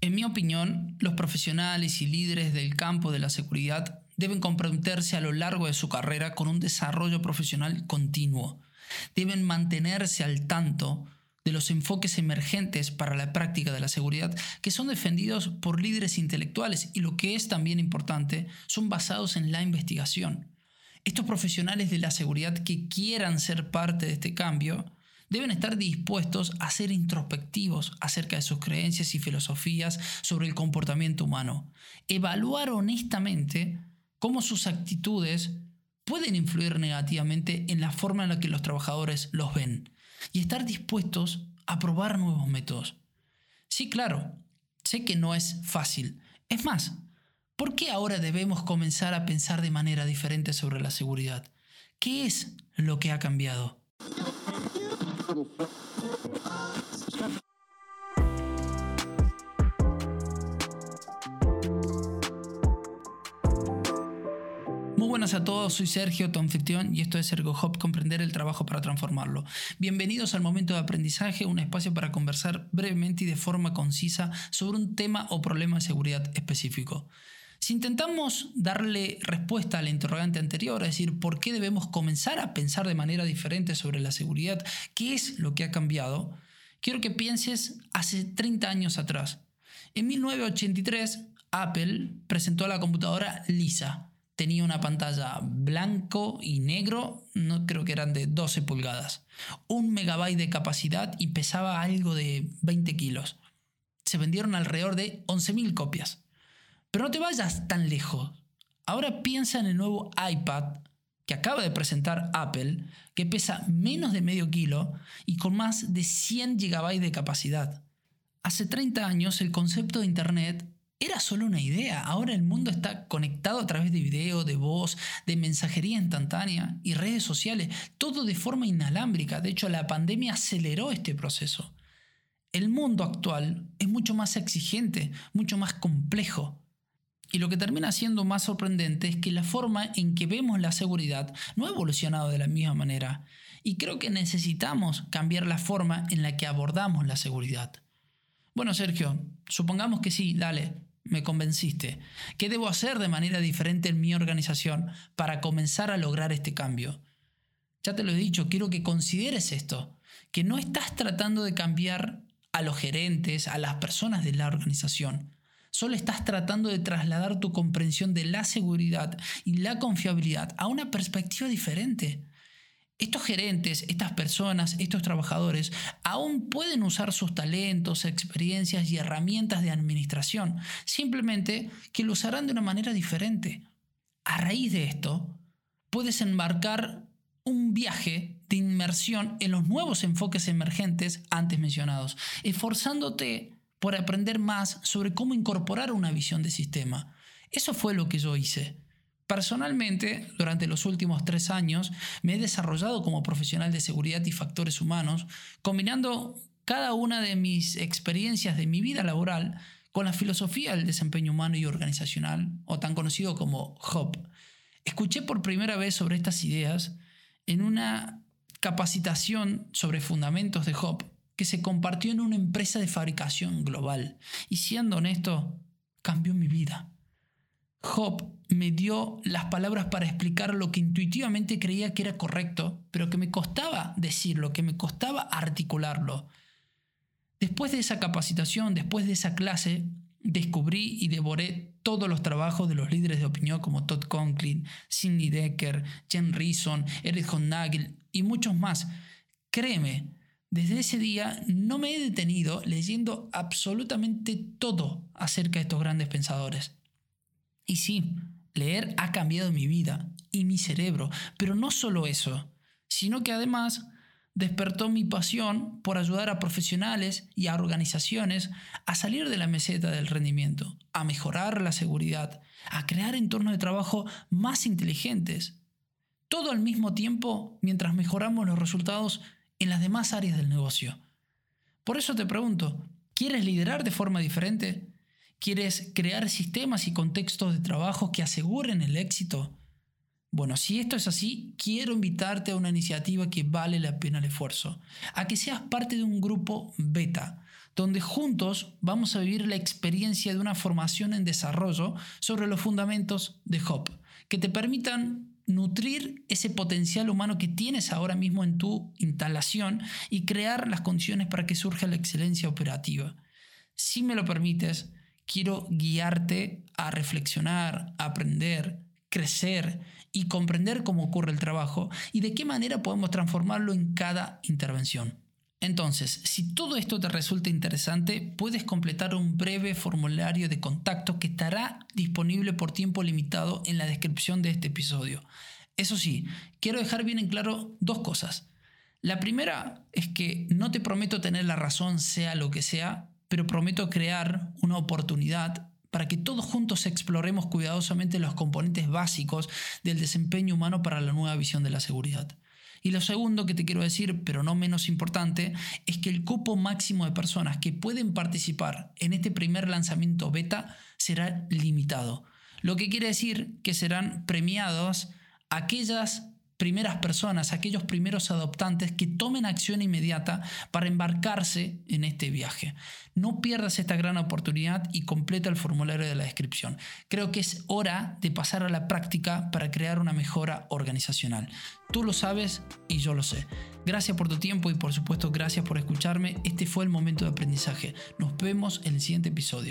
En mi opinión, los profesionales y líderes del campo de la seguridad deben comprometerse a lo largo de su carrera con un desarrollo profesional continuo. Deben mantenerse al tanto de los enfoques emergentes para la práctica de la seguridad que son defendidos por líderes intelectuales y lo que es también importante, son basados en la investigación. Estos profesionales de la seguridad que quieran ser parte de este cambio deben estar dispuestos a ser introspectivos acerca de sus creencias y filosofías sobre el comportamiento humano, evaluar honestamente cómo sus actitudes pueden influir negativamente en la forma en la que los trabajadores los ven y estar dispuestos a probar nuevos métodos. Sí, claro, sé que no es fácil. Es más, ¿por qué ahora debemos comenzar a pensar de manera diferente sobre la seguridad? ¿Qué es lo que ha cambiado? Buenas a todos, soy Sergio, tu anfitrión, y esto es ErgoHop, comprender el trabajo para transformarlo. Bienvenidos al momento de aprendizaje, un espacio para conversar brevemente y de forma concisa sobre un tema o problema de seguridad específico. Si intentamos darle respuesta al interrogante anterior, es decir, ¿por qué debemos comenzar a pensar de manera diferente sobre la seguridad? ¿Qué es lo que ha cambiado? Quiero que pienses hace 30 años atrás. En 1983, Apple presentó la computadora Lisa, tenía una pantalla blanco y negro, no creo que eran de 12 pulgadas, un megabyte de capacidad y pesaba algo de 20 kilos. Se vendieron alrededor de 11.000 copias. Pero no te vayas tan lejos. Ahora piensa en el nuevo iPad que acaba de presentar Apple, que pesa menos de medio kilo y con más de 100 GB de capacidad. Hace 30 años el concepto de Internet era solo una idea. Ahora el mundo está conectado a través de video, de voz, de mensajería instantánea y redes sociales, todo de forma inalámbrica. De hecho, la pandemia aceleró este proceso. El mundo actual es mucho más exigente, mucho más complejo. Y lo que termina siendo más sorprendente es que la forma en que vemos la seguridad no ha evolucionado de la misma manera. Y creo que necesitamos cambiar la forma en la que abordamos la seguridad. Bueno, Sergio, supongamos que sí, dale, me convenciste. ¿Qué debo hacer de manera diferente en mi organización para comenzar a lograr este cambio? Ya te lo he dicho, quiero que consideres esto, que no estás tratando de cambiar a los gerentes, a las personas de la organización. Solo estás tratando de trasladar tu comprensión de la seguridad y la confiabilidad a una perspectiva diferente. Estos gerentes, estas personas, estos trabajadores aún pueden usar sus talentos, experiencias y herramientas de administración, simplemente que lo usarán de una manera diferente. A raíz de esto, puedes embarcar un viaje de inmersión en los nuevos enfoques emergentes antes mencionados, esforzándote por aprender más sobre cómo incorporar una visión de sistema. Eso fue lo que yo hice. Personalmente, durante los últimos tres años, me he desarrollado como profesional de seguridad y factores humanos, combinando cada una de mis experiencias de mi vida laboral con la filosofía del desempeño humano y organizacional, o tan conocido como HOP. Escuché por primera vez sobre estas ideas en una capacitación sobre fundamentos de HOP que se compartió en una empresa de fabricación global. Y siendo honesto, cambió mi vida. Job me dio las palabras para explicar lo que intuitivamente creía que era correcto, pero que me costaba decirlo, que me costaba articularlo. Después de esa capacitación, después de esa clase, descubrí y devoré todos los trabajos de los líderes de opinión como Todd Conklin, Sidney Decker, Jen Reason, Eric Nagel y muchos más. Créeme, desde ese día no me he detenido leyendo absolutamente todo acerca de estos grandes pensadores. Y sí, leer ha cambiado mi vida y mi cerebro, pero no solo eso, sino que además despertó mi pasión por ayudar a profesionales y a organizaciones a salir de la meseta del rendimiento, a mejorar la seguridad, a crear entornos de trabajo más inteligentes. Todo al mismo tiempo mientras mejoramos los resultados en las demás áreas del negocio. Por eso te pregunto, ¿quieres liderar de forma diferente? ¿Quieres crear sistemas y contextos de trabajo que aseguren el éxito? Bueno, si esto es así, quiero invitarte a una iniciativa que vale la pena el esfuerzo, a que seas parte de un grupo beta, donde juntos vamos a vivir la experiencia de una formación en desarrollo sobre los fundamentos de Hop, que te permitan nutrir ese potencial humano que tienes ahora mismo en tu instalación y crear las condiciones para que surja la excelencia operativa. Si me lo permites, quiero guiarte a reflexionar, aprender, crecer y comprender cómo ocurre el trabajo y de qué manera podemos transformarlo en cada intervención. Entonces, si todo esto te resulta interesante, puedes completar un breve formulario de contacto que estará disponible por tiempo limitado en la descripción de este episodio. Eso sí, quiero dejar bien en claro dos cosas. La primera es que no te prometo tener la razón sea lo que sea, pero prometo crear una oportunidad para que todos juntos exploremos cuidadosamente los componentes básicos del desempeño humano para la nueva visión de la seguridad. Y lo segundo que te quiero decir, pero no menos importante, es que el cupo máximo de personas que pueden participar en este primer lanzamiento beta será limitado. Lo que quiere decir que serán premiados aquellas primeras personas, aquellos primeros adoptantes que tomen acción inmediata para embarcarse en este viaje. No pierdas esta gran oportunidad y completa el formulario de la descripción. Creo que es hora de pasar a la práctica para crear una mejora organizacional. Tú lo sabes y yo lo sé. Gracias por tu tiempo y por supuesto gracias por escucharme. Este fue el momento de aprendizaje. Nos vemos en el siguiente episodio.